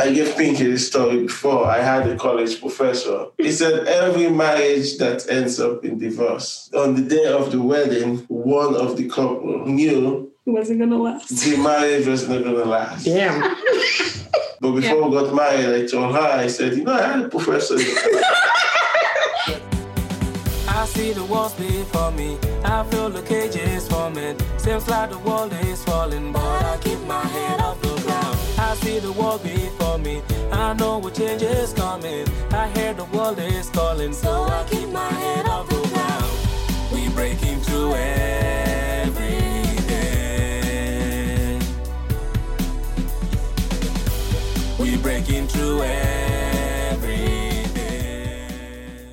I gave Pinky this story before. I had a college professor. He said every marriage that ends up in divorce, on the day of the wedding, one of the couple knew It wasn't gonna last. the marriage was not going to last. Damn. But before we got married, I told her, I said, you know, I had a professor. I see the walls before me. I feel the cages forming. Seems like the world is falling, but I keep my head off the ground. I see the wall before me. I know what change is coming. I hear the world is calling, so I keep my head off the ground. We breaking through every day. We breaking through every day.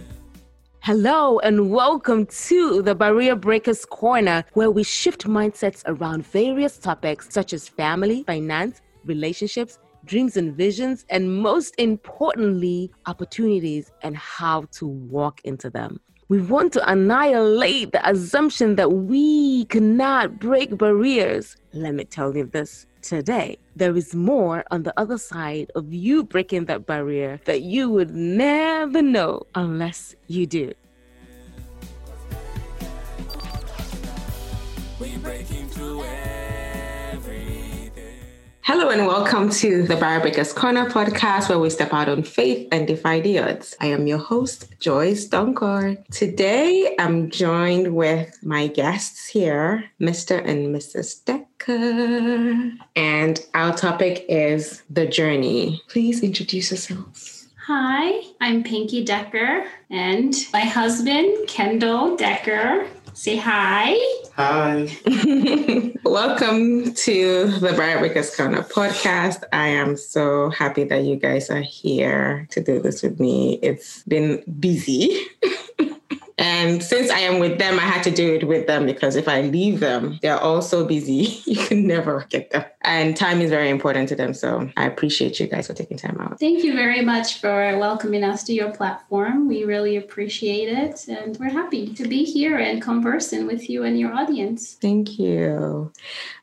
Hello and welcome to the Barrier Breakers Corner, where we shift mindsets around various topics such as family, finance, relationships, dreams and visions, and most importantly, opportunities and how to walk into them. We want to annihilate the assumption that we cannot break barriers. Let me tell you this today. There is more on the other side of you breaking that barrier that you would never know unless you do. We breaking through day. Hello and welcome to the Barrier Breakers Corner podcast where we step out on faith and defy the odds. I am your host, Joyce Donkor. Today I'm joined with my guests here, Mr. and Mrs. Decker. And our topic is the journey. Please introduce yourselves. Hi, I'm Pinky Decker and my husband, Kendall Decker. Say hi. Hi. Welcome to the Barrier Breakers Corner podcast. I am so happy that you guys are here to do this with me. It's been busy. and since I am with them, I had to do it with them because if I leave them, they're all so busy. You can never get them. And time is very important to them. So I appreciate you guys for taking time out. Thank you very much for welcoming us to your platform. We really appreciate it and we're happy to be here and conversing with you and your audience. Thank you.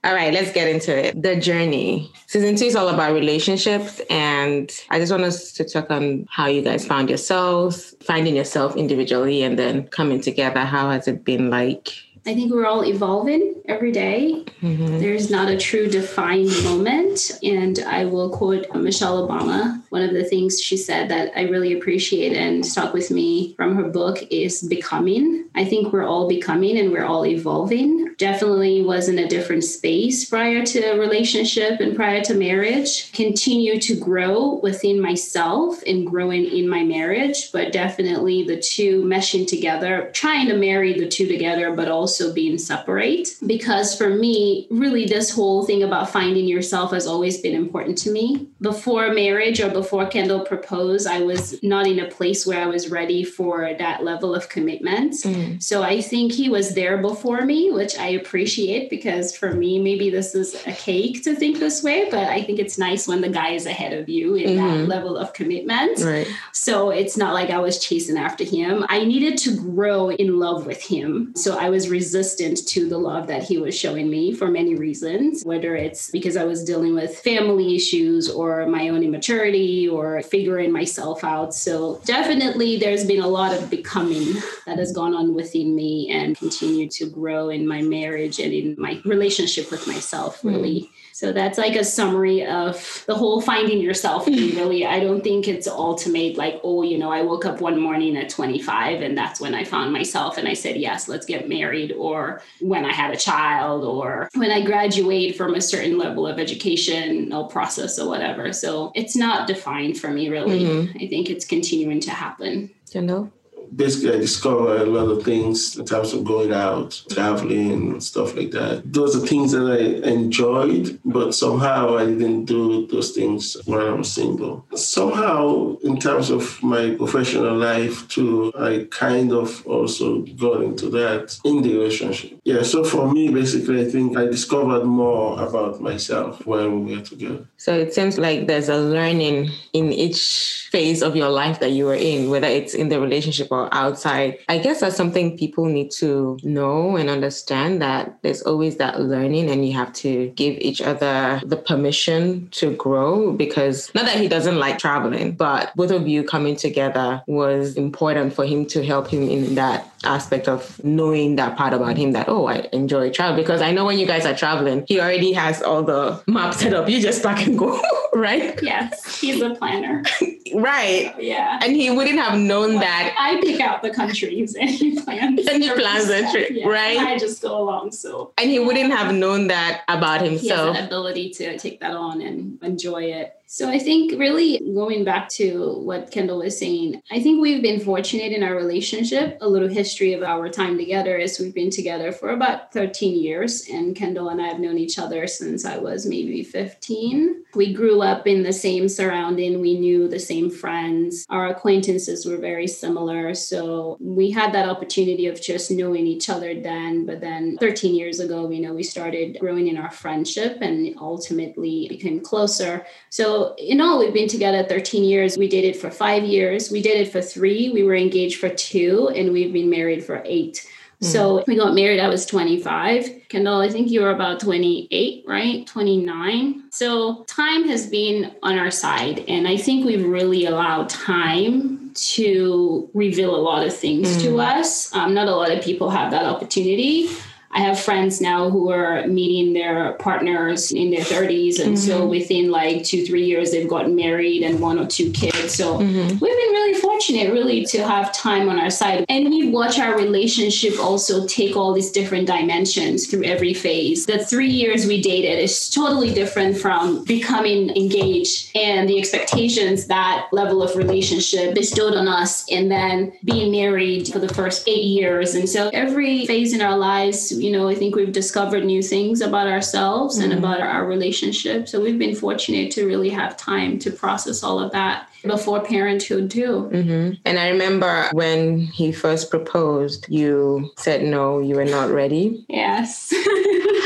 All right, let's get into it. The journey. Season two is all about relationships. And I just want us to talk on how you guys found yourselves, finding yourself individually, and then coming together. How has it been like? I think we're all evolving every day. Mm-hmm. There's not a true defined moment. And I will quote Michelle Obama. One of the things she said that I really appreciate and stuck with me from her book is becoming. I think we're all becoming and we're all evolving. Definitely was in a different space prior to a relationship and prior to marriage. Continue to grow within myself and growing in my marriage, but definitely the two meshing together, trying to marry the two together, but also being separate. Because for me, really, this whole thing about finding yourself has always been important to me. Before marriage or before Kendall proposed, I was not in a place where I was ready for that level of commitment. Mm. So I think he was there before me, which I appreciate because for me, maybe this is a cake to think this way, but I think it's nice when the guy is ahead of you in that mm-hmm. level of commitment. Right. So it's not like I was chasing after him. I needed to grow in love with him. So I was resistant to the love that he was showing me for many reasons, whether it's because I was dealing with family issues or my own immaturity or figuring myself out. So definitely there's been a lot of becoming that has gone on within me and continue to grow in my marriage and in my relationship with myself, really. Hmm. So that's like a summary of the whole finding yourself really. I don't think it's ultimate, like, oh, you know, I woke up one morning at 25 and that's when I found myself and I said, yes, let's get married, or when I had a child, or when I graduate from a certain level of education or process or whatever. So it's not defined for me, really. Mm-hmm. I think it's continuing to happen. Kendall? Basically, I discovered a lot of things in terms of going out, traveling, and stuff like that. Those are things that I enjoyed, but somehow I didn't do those things when I was single. Somehow, in terms of my professional life, too, I kind of also got into that in the relationship. Yeah, so for me, basically, I think I discovered more about myself when we were together. So it seems like there's a learning in each phase of your life that you were in, whether it's in the relationship or outside. I guess that's something people need to know and understand that there's always that learning and you have to give each other the permission to grow because not that he doesn't like traveling, but both of you coming together was important for him to help him in that aspect of knowing that part about him that, oh, I enjoy travel. Because I know when you guys are traveling, he already has all the maps set up. You just start and go, right? Yes, he's a planner. right. Yeah. And he wouldn't have known that. I pick out the countries and he plans. And he plans the trip, yeah. right? I just go along. So And he wouldn't have known that about he himself. an ability to take that on and enjoy it. So I think really going back to what Kendall was saying, I think we've been fortunate in our relationship. A little history of our time together is we've been together for about 13 years, and Kendall and I have known each other since I was maybe 15. We grew up in the same surrounding, we knew the same friends. Our acquaintances were very similar. So we had that opportunity of just knowing each other then. But then 13 years ago, you know, we started growing in our friendship and ultimately became closer. So in all, we've been together 13 years. We dated for five years. We dated for three. We were engaged for two, and we've been married for eight. So we got married, I was 25. Kendall, I think you were about 28, right? 29. So time has been on our side. And I think we've really allowed time to reveal a lot of things to us. Um, not a lot of people have that opportunity. I have friends now who are meeting their partners in their 30s. And so mm-hmm. within like two, three years, they've gotten married and one or two kids. So mm-hmm. we've been really fortunate, really, to have time on our side. And we watch our relationship also take all these different dimensions through every phase. The three years we dated is totally different from becoming engaged and the expectations that level of relationship bestowed on us, and then being married for the first eight years. And so every phase in our lives, you know, I think we've discovered new things about ourselves and about our relationship. So we've been fortunate to really have time to process all of that before parenthood too. Mhm. And I remember when he first proposed, you said no, you were not ready. Yes.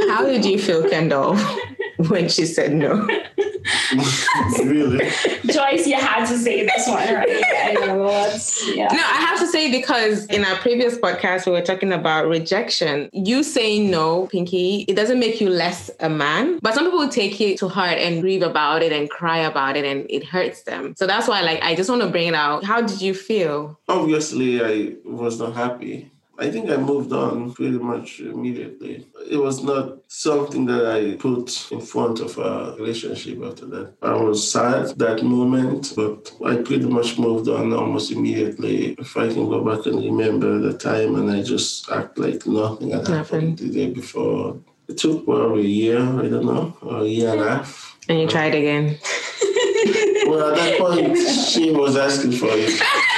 How did you feel, Kendall, when she said no? really? Joyce, you had to say this one, right? I know that's yeah. No, I have to say because in our previous podcast we were talking about rejection. You saying no, Pinky, it doesn't make you less a man, but some people take it to heart and grieve about it and cry about it, and it hurts them. So that's why, like, I just want to bring it out. How did you feel? Obviously, I was not happy. I think I moved on pretty much immediately. It was not something that I put in front of a relationship after that. I was sad that moment, but I pretty much moved on almost immediately. If I can go back and remember the time and I just act like nothing had happened the day before. It took probably a year, I don't know, or a year and a half. And you tried again. Well, at that point, she was asking for it.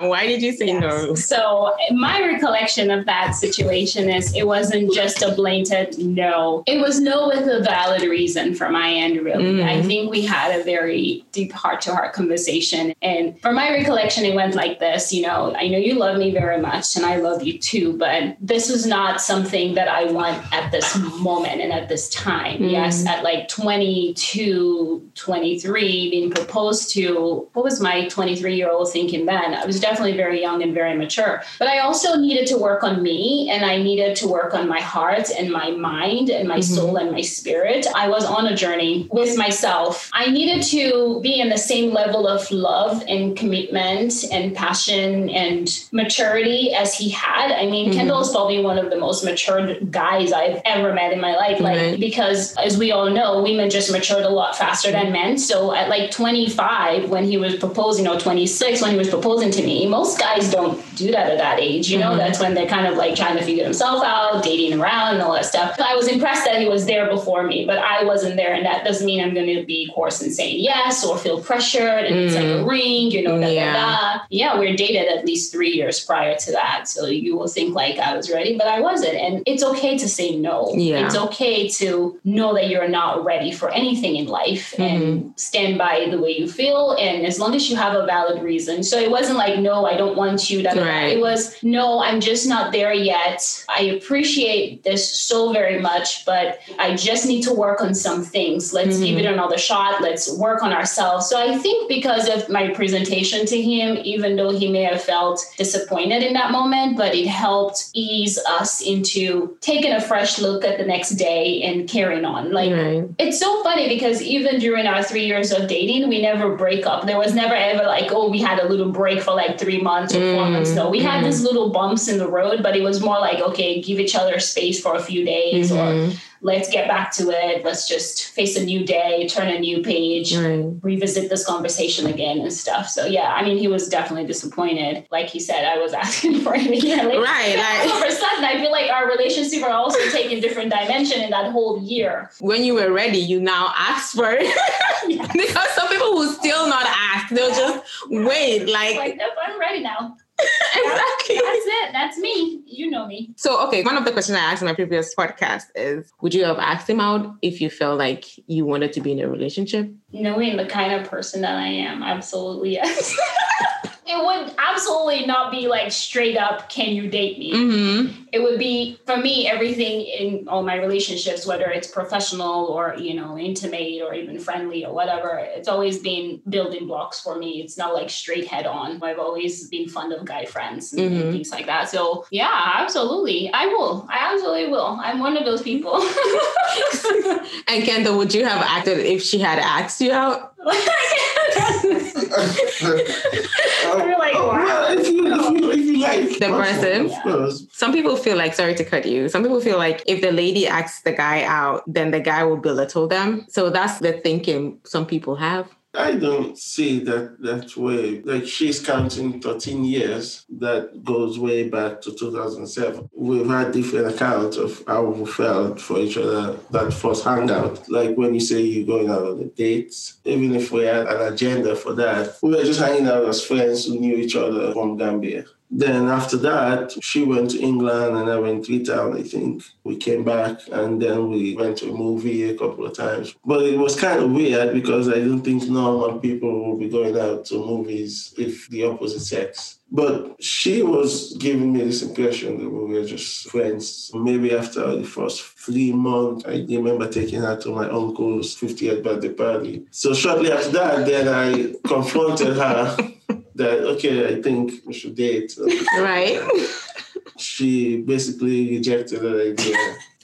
Why did you say no? So my recollection of that situation is it wasn't just a blatant no. It was no with a valid reason from my end, really. Mm-hmm. I think we had a very deep heart to heart conversation. And from my recollection, it went like this, you know, I know you love me very much and I love you too, but this was not something that I want at this moment and at this time. Mm-hmm. Yes, at like 22, 23, being proposed to, what was my 23 year old thinking then? I was definitely very young and very mature. But I also needed to work on me and I needed to work on my heart and my mind and my mm-hmm. soul and my spirit. I was on a journey with myself. I needed to be in the same level of love and commitment and passion and maturity as he had. I mean, mm-hmm. Kendall is probably one of the most mature guys I've ever met in my life. Like, Right. because as we all know, women just matured a lot faster than men. So at like 25, when he was proposing, or 26, when he was proposing to me, most guys don't do that at that age. You know, mm-hmm. that's when they're kind of like trying to figure themselves out, dating around, and all that stuff. I was impressed that he was there before me, but I wasn't there. And that doesn't mean I'm going to be coarse and saying yes or feel pressured and it's like a mm. ring, you know, da, Yeah. da, da. Yeah, we are dated at least three years prior to that. So you will think like I was ready, but I wasn't. And it's okay to say no. Yeah. It's okay to know that you're not ready for anything in life and mm-hmm. stand by the way you feel. And as long as you have a valid reason. So it wasn't like no no, I don't want you. That Right. it was no, I'm just not there yet. I appreciate this so very much, but I just need to work on some things. Let's give it mm-hmm. another shot. Let's work on ourselves. So I think because of my presentation to him, even though he may have felt disappointed in that moment, but it helped ease us into taking a fresh look at the next day and carrying on. Like Right. it's so funny because even during our three years of dating, we never break up. There was never ever like, oh, we had a little break for like three months or four months. Mm, no, we had mm. these little bumps in the road, but it was more like, okay, give each other space for a few days or mm-hmm. Let's get back to it. Let's just face a new day, turn a new page, Right. revisit this conversation again and stuff. So yeah, I mean, he was definitely disappointed. Like he said, I was asking for it again. Like, Right, like- all of a sudden, I feel like our relationship are also taking different dimension in that whole year. When you were ready, you now asked for it. because some people will still not ask. They'll just wait. Like, Like, nope, I'm ready now. exactly. That's it. That's me. You know me. So, okay, one of the questions I asked in my previous podcast is Would you have asked him out if you felt like you wanted to be in a relationship? Knowing the kind of person that I am, absolutely yes. it would absolutely not be like straight up, can you date me? Mm-hmm. It would be for me everything in all my relationships, whether it's professional or you know intimate or even friendly or whatever. It's always been building blocks for me. It's not like straight head on. I've always been fond of guy friends and Mhm. things like that. So yeah, absolutely, I will. I absolutely will. I'm one of those people. And Kendall, would you have acted if she had asked you out? You're like, Oh, wow. well, if you, if you, if you like The person? Some people feel like, sorry to cut you, some people feel like if the lady asks the guy out, then the guy will belittle them. So that's the thinking some people have. I don't see that that way. Like she's counting 13 years. That goes way back to 2007. We've had different accounts of how we felt for each other that first hangout. Like when you say you're going out on a date, even if we had an agenda for that, we were just hanging out as friends who knew each other from Gambia. Then after that, she went to England and I went to Freetown, I think. We came back and then we went to a movie a couple of times. But it was kind of weird because I don't think normal people will be going out to movies if the opposite sex. But she was giving me this impression that we were just friends. Maybe after the first three months, I remember taking her to my uncle's 50th birthday party. So shortly after that, then I confronted her that, okay, I think we should date. Right? She basically rejected that idea.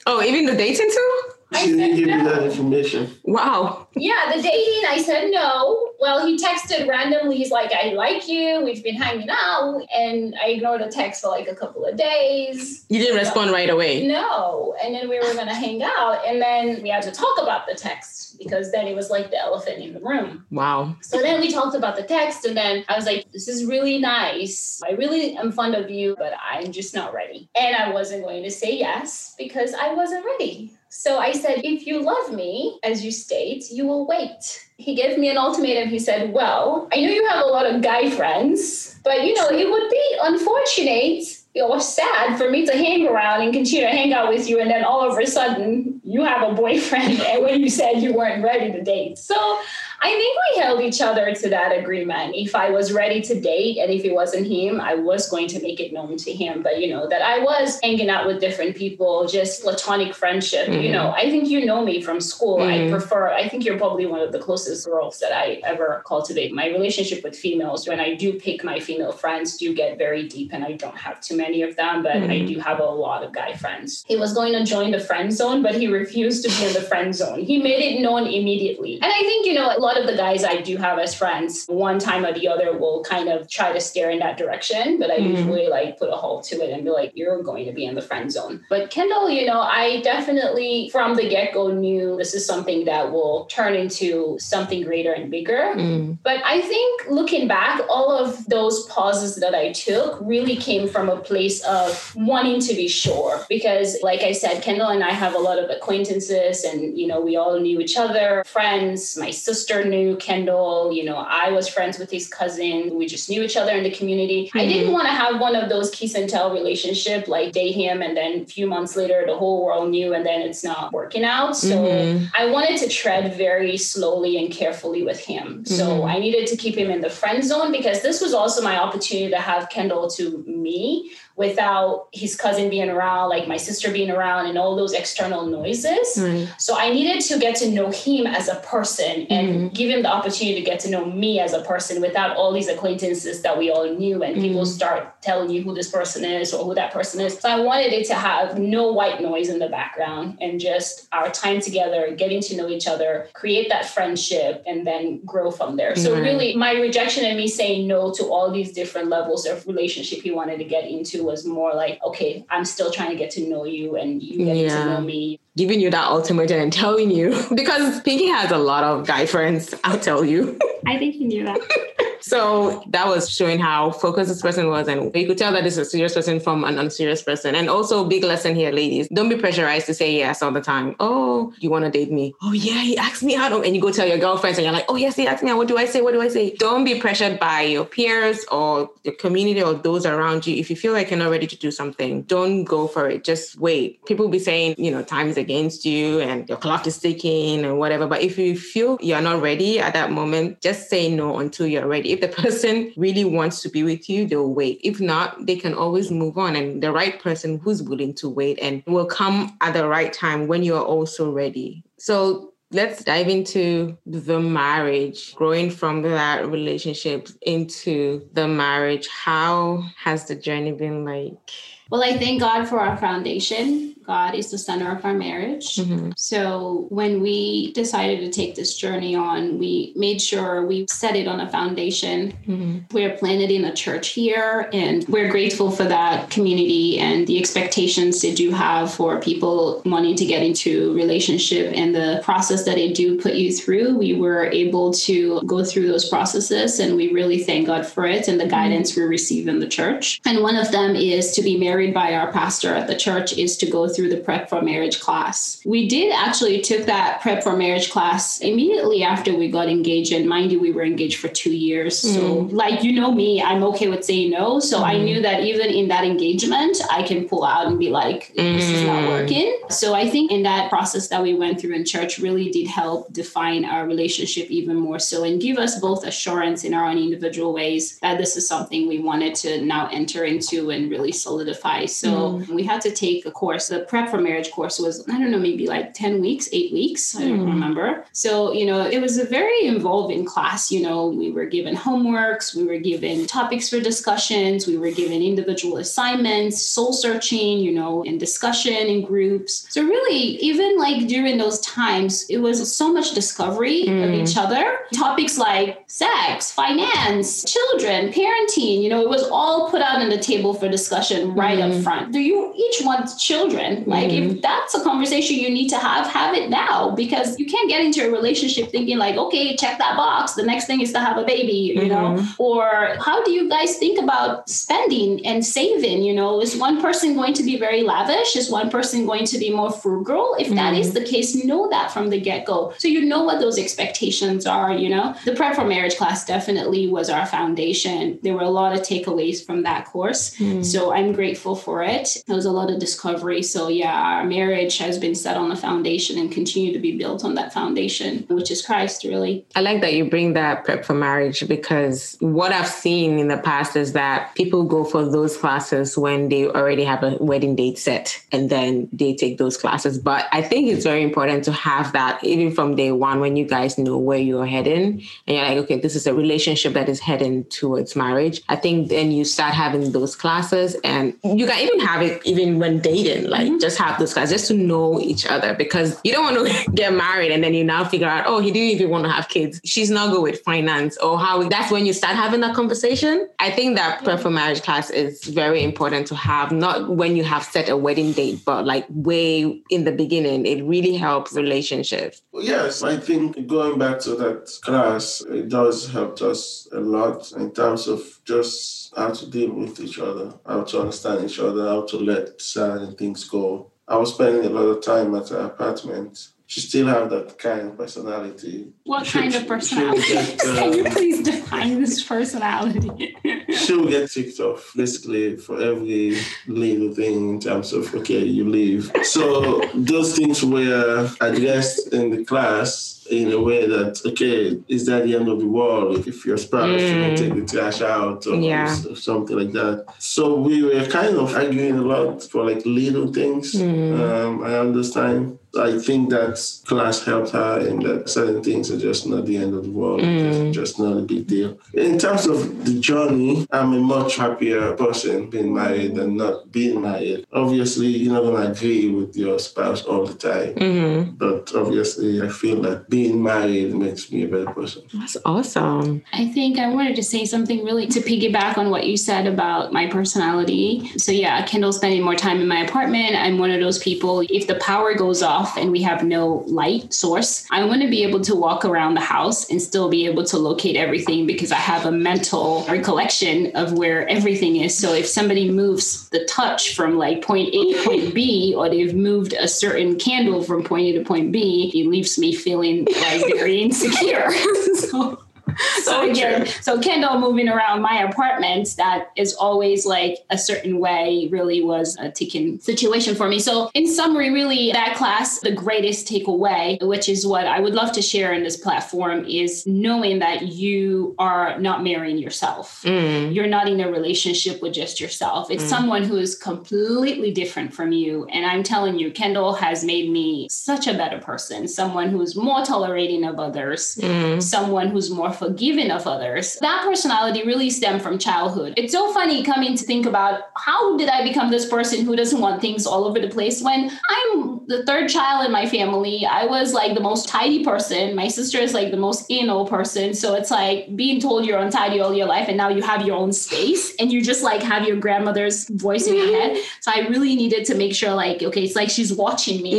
oh, even the dating too? She didn't give you that information. Wow. Yeah, the dating, I said no. Well, he texted randomly. He's like, I like you. We've been hanging out. And I ignored the text for like a couple of days. You didn't respond right away. No. And then we were going to hang out. And then we had to talk about the text because then it was like the elephant in the room. Wow. So then we talked about the text. And then I was like, this is really nice. I really am fond of you, but I'm just not ready. And I wasn't going to say yes because I wasn't ready. So I said, if you love me, as you state, you will wait. He gave me an ultimatum. He said, Well, I know you have a lot of guy friends, but you know, it would be unfortunate or sad for me to hang around and continue to hang out with you, and then all of a sudden you have a boyfriend, and when you said you weren't ready to date. So I think we held each other to that agreement. If I was ready to date and if it wasn't him, I was going to make it known to him. But you know, that I was hanging out with different people, just platonic friendship. You know, I think you know me from school. I Mhm. prefer, I think you're probably one of the closest girls that I ever cultivate. My relationship with females, when I do pick my female friends, do get very deep and I don't have too many of them, but I Mhm. do have a lot of guy friends. He was going to join the friend zone, but he refused to be in the friend zone. He made it known immediately. And I think, you know, lot of the guys I do have as friends, one time or the other will kind of try to steer in that direction, but I Mhm. usually like put a halt to it and be like, you're going to be in the friend zone. But Kendall, you know, I definitely from the get go knew this is something that will turn into something greater and bigger. Mm. But I think looking back, all of those pauses that I took really came from a place of wanting to be sure. Because, like I said, Kendall and I have a lot of acquaintances, and you know, we all knew each other, friends, my sister, sister knew Kendall. You know, I was friends with his cousin. We just knew each other in the community. Mm-hmm. I didn't mm-hmm. want to have one of those kiss and tell relationship, like date him and then a few months later the whole world knew and then it's not working out. So mm-hmm. I wanted to tread very slowly and carefully with him. So mm-hmm. I needed to keep him in the friend zone because this was also my opportunity to have Kendall to me without his cousin being around, like my sister being around, and all those external noises. Right. So I needed to get to know him as a person and mm-hmm. give him the opportunity to get to know me as a person without all these acquaintances that we all knew and mm-hmm. people start telling you who this person is or who that person is. So I wanted it to have no white noise in the background and just our time together, getting to know each other, create that friendship, and then grow from there. So right. really, my rejection and me saying no to all these different levels of relationship he wanted to get into was more like, okay, I'm still trying to get to know you and you getting yeah. to know me. Giving you that ultimatum and telling you because Pinky has a lot of guy friends, I'll tell you. I think he knew that. So that was showing how focused this person was. And you could tell that this is a serious person from an unserious person. And also, big lesson here, ladies don't be pressurized to say yes all the time. Oh, you want to date me? Oh, yeah, he asked me out. And you go tell your girlfriends, and you're like, oh, yes, he asked me out. What do I say? What do I say? Don't be pressured by your peers or your community or those around you. If you feel like you're not ready to do something, don't go for it. Just wait. People will be saying, you know, time is against you and your clock is ticking and whatever. But if you feel you're not ready at that moment, just say no until you're ready if the person really wants to be with you, they'll wait. If not, they can always move on. And the right person who's willing to wait and will come at the right time when you're also ready. So let's dive into the marriage, growing from that relationship into the marriage. How has the journey been like? Well, I thank God for our foundation. God is the center of our marriage. Mm-hmm. So when we decided to take this journey on, we made sure we set it on a foundation. Mm-hmm. We're planted in a church here, and we're grateful for that community and the expectations they do have for people wanting to get into relationship and the process that they do put you through. We were able to go through those processes, and we really thank God for it and the mm-hmm. guidance we receive in the church. And one of them is to be married by our pastor at the church is to go through the prep for marriage class. We did actually took that prep for marriage class immediately after we got engaged. And mind you, we were engaged for two years. Mm. So like you know me, I'm okay with saying no. So mm. I knew that even in that engagement, I can pull out and be like, this is not mm. working. So I think in that process that we went through in church really did help define our relationship even more so and give us both assurance in our own individual ways that this is something we wanted to now enter into and really solidify. So mm. we had to take a course. The prep for marriage course was, I don't know, maybe like 10 weeks, eight weeks. I don't mm. remember. So, you know, it was a very involving class. You know, we were given homeworks, we were given topics for discussions, we were given individual assignments, soul searching, you know, and discussion in groups. So, really, even like during those times, it was so much discovery mm. of each other. Topics like sex, finance, children, parenting, you know, it was all put out on the table for discussion right mm. up front. Do you each want children? Like, mm-hmm. if that's a conversation you need to have, have it now because you can't get into a relationship thinking, like, okay, check that box. The next thing is to have a baby, you mm-hmm. know? Or how do you guys think about spending and saving? You know, is one person going to be very lavish? Is one person going to be more frugal? If mm-hmm. that is mm-hmm. the case, know that from the get go. So you know what those expectations are, you know? The prep for marriage class definitely was our foundation. There were a lot of takeaways from that course. Mm. So I'm grateful for it. There was a lot of discovery. So yeah, our marriage has been set on a foundation and continue to be built on that foundation, which is Christ, really. I like that you bring that prep for marriage because what I've seen in the past is that people go for those classes when they already have a wedding date set and then they take those classes. But I think it's very important to have that even from day one when you guys know where you're heading and you're like, okay, this is a relationship that is heading towards marriage. I think then you start having those classes and you can even have it even when dating, like mm-hmm. just have those guys just to know each other because you don't want to get married and then you now figure out, oh, he didn't even want to have kids. She's not good with finance or how that's when you start having that conversation. I think that prep for marriage class is very important to have, not when you have set a wedding date, but like way in the beginning. It really helps relationships. Yes, I think going back to that class, it does help us a lot in terms of just how to deal with each other, how to understand each other, how to let certain things go. I was spending a lot of time at her apartment she still have that kind of personality. What She- kind of personality? get, Can you um, please define this personality? she will get ticked off basically for every little thing in terms of okay you leave so those things were addressed in the class in a way that okay is that the end of the world if your spouse Mm. will take the trash out or Yeah. something like that so we were kind of arguing a lot for like little things Mm. um, i understand I think that class helped her in that certain things are just not the end of the world, Mm. just, just not a big deal. In terms of the journey, I'm a much happier person being married than not being married. Obviously, you're not going to agree with your spouse all the time, Mm-hmm. but obviously, I feel that being married makes me a better person. That's awesome. I think I wanted to say something really to piggyback on what you said about my personality. So, yeah, Kendall spending more time in my apartment. I'm one of those people, if the power goes off and we have no light source, I want to be able to walk around the house and still be able to locate everything because I have a mental recollection of where everything is. So, if somebody moves the touch from like point A to point B, or they've moved a certain candle from point A to point B, it leaves me feeling like very insecure. so, so again, so Kendall moving around my apartment, that is always like a certain way, really was a ticking situation for me. So, in summary, really, that class, the greatest takeaway, which is what I would love to share in this platform, is knowing that you are not marrying yourself. Mm. You're not in a relationship with just yourself. It's someone who is completely different from you. And I'm telling you, Kendall has made me such a better person, someone who's more tolerating of others, Mm. someone who's more forgiving of others. That personality really stemmed from childhood. It's so funny coming to think about how did I become this person who doesn't want things all over the place when I'm the third child in my family. I was like the most tidy person. My sister is like the most anal person. So it's like being told you're untidy all your life and now you have your own space and you just like have your grandmother's voice in your head. So I really needed to make sure like, okay, it's like she's watching me,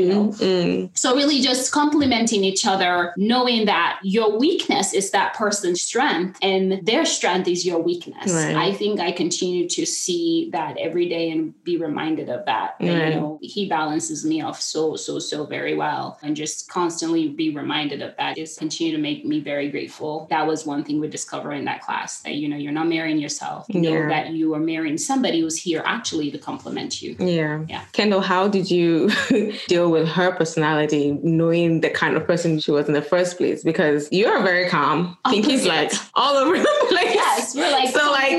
you know. Mm. So really just complimenting each other, knowing that your weakness is that person's strength and their strength is your weakness. Right. I think I continue to see that every day and be reminded of that. Right. You know, he balances me off so, so, so very well. And just constantly be reminded of that is continue to make me very grateful. That was one thing we discovered in that class that, you know, you're not marrying yourself. You Yeah. know that you are marrying somebody who's here actually to compliment you. Yeah. Yeah. Kendall, how did you deal with her personality, knowing the kind of person she was in the first place? Because you're very calm. Pinky's like all over the place. Yes, we're like So, like-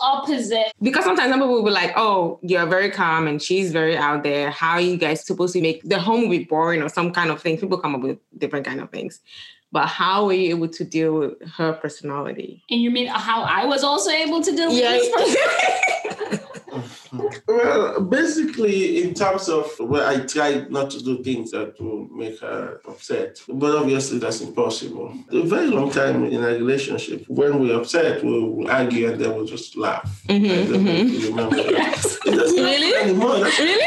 opposite. Because sometimes some people will be like, oh, you're very calm and she's very out there. How are you guys supposed to make the home will be boring or some kind of thing? People come up with different kind of things. But how were you able to deal with her personality? And you mean how I was also able to deal with Yeah. Well, basically, in terms of well, I tried not to do things that will make her upset, but obviously that's impossible. A very long time in a relationship, when we're upset, we'll, we'll argue and then we'll just laugh. Mm-hmm, I don't know if mm-hmm. you remember that. yes. Really? anymore. That's- really?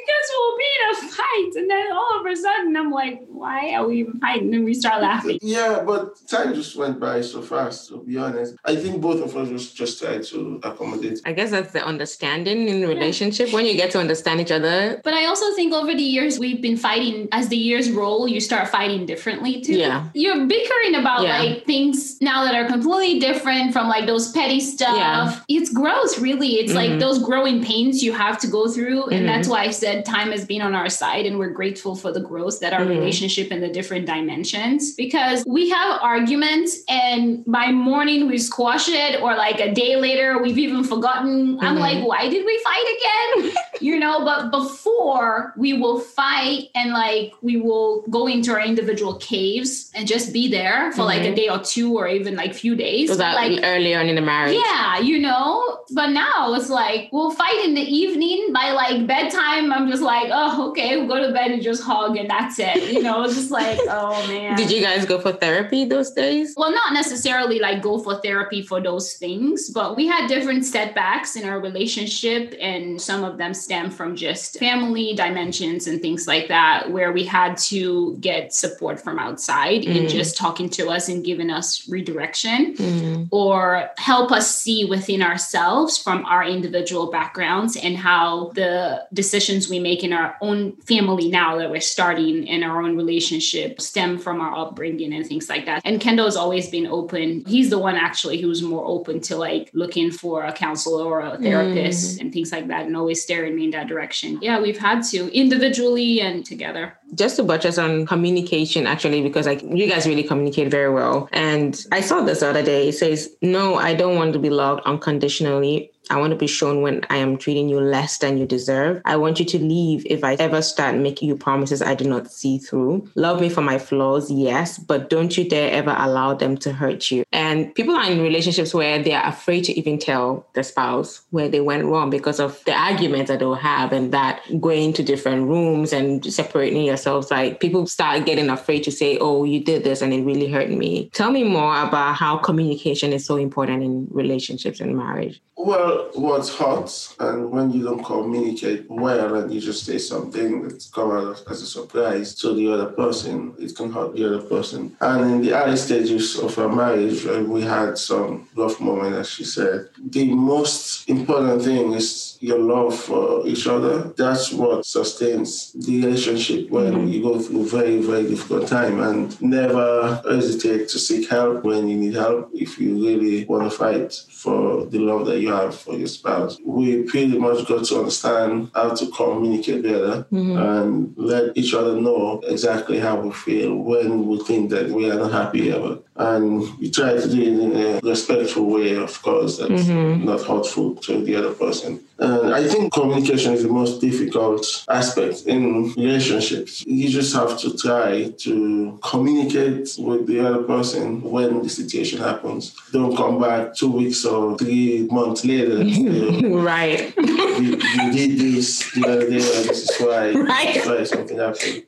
Because we'll be in a fight, and then all of a sudden I'm like, why are we even fighting? And we start laughing. Yeah, but time just went by so fast, to be honest. I think both of us was just tried to accommodate. I guess that's the understanding in the relationship when you get to understand each other. But I also think over the years we've been fighting. As the years roll, you start fighting differently too. Yeah. You're bickering about Yeah. like things now that are completely different from like those petty stuff. Yeah. It's gross, really. It's like Mhm. those growing pains you have to go through. And that's why I said time has been on our side and we're grateful for the growth that our Mhm. relationship and the different dimensions. Because we have arguments and by morning we squash it, or like a day later we've even forgotten. I'm Mhm. like, why did we fight again? you know but before we will fight and like we will go into our individual caves and just be there for like a Mhm. day or two or even like few days Was that like early on in the marriage? yeah you know but now it's like we'll fight in the evening by like bedtime i'm just like oh okay we'll go to bed and just hug and that's it you know it's just like oh man Did you guys go for therapy those days? well, not necessarily like go for therapy for those things, but we had different setbacks in our relationship, and some of them stem from just family dimensions and things like that, where we had to get support from outside and Mm. just talking to us and giving us redirection Mm. or help us see within ourselves from our individual backgrounds and how the decisions we make in our own family now that we're starting in our own relationship stem from our upbringing and things like that. And Kendall's always been open. He's the one actually who's more open to like looking for a counselor or a therapist mm. and things like that and always staring me in that direction. Yeah, we've had to individually and together. Just to buttress on communication, actually, because like you guys really communicate very well. And I saw this the other day. It says, No, I don't want to be loved unconditionally I want to be shown when I am treating you less than you deserve. I want you to leave if I ever start making you promises I do not see through. Love me for my flaws, yes, but don't you dare ever allow them to hurt you. And people are in relationships where they are afraid to even tell the spouse where they went wrong because of the arguments that they'll have and that going to different rooms and separating yourselves. Like people start getting afraid to say, oh, you did this and it really hurt me. Tell me more about how communication is so important in relationships and marriage. Well, what's hot, and when you don't communicate well and you just say something that's come out as a surprise to the other person, it can hurt the other person. And in the early stages of our marriage, we had some rough moments, as she said. The most important thing is your love for each other. That's what sustains the relationship when mm-hmm. you go through very, very difficult time and never hesitate to seek help when you need help if you really want to fight for the love that you have for your spouse. We pretty much got to understand how to communicate better mm-hmm. and let each other know exactly how we feel when we think that we are not happy about. And we try to do it in a respectful way, of course, that's mm-hmm. not hurtful to the other person. And I think communication is the most difficult aspect in relationships. You just have to try to communicate with the other person when the situation happens. Don't come back two weeks or three months later. You know, right. You, you, did this the other day, and this is why, right. This is why something happened.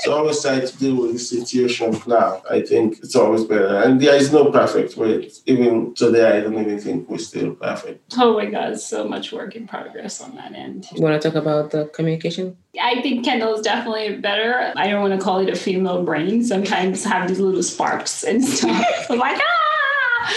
so always try to deal with the situation now. I think it's always better. And there is no perfect way. Even today, I don't even think we're still perfect. Oh my God, so much work in progress on that end. You want to talk about the communication? I think Kendall is definitely better. I don't want to call it a female brain. Sometimes have these little sparks and stuff. I'm like, ah,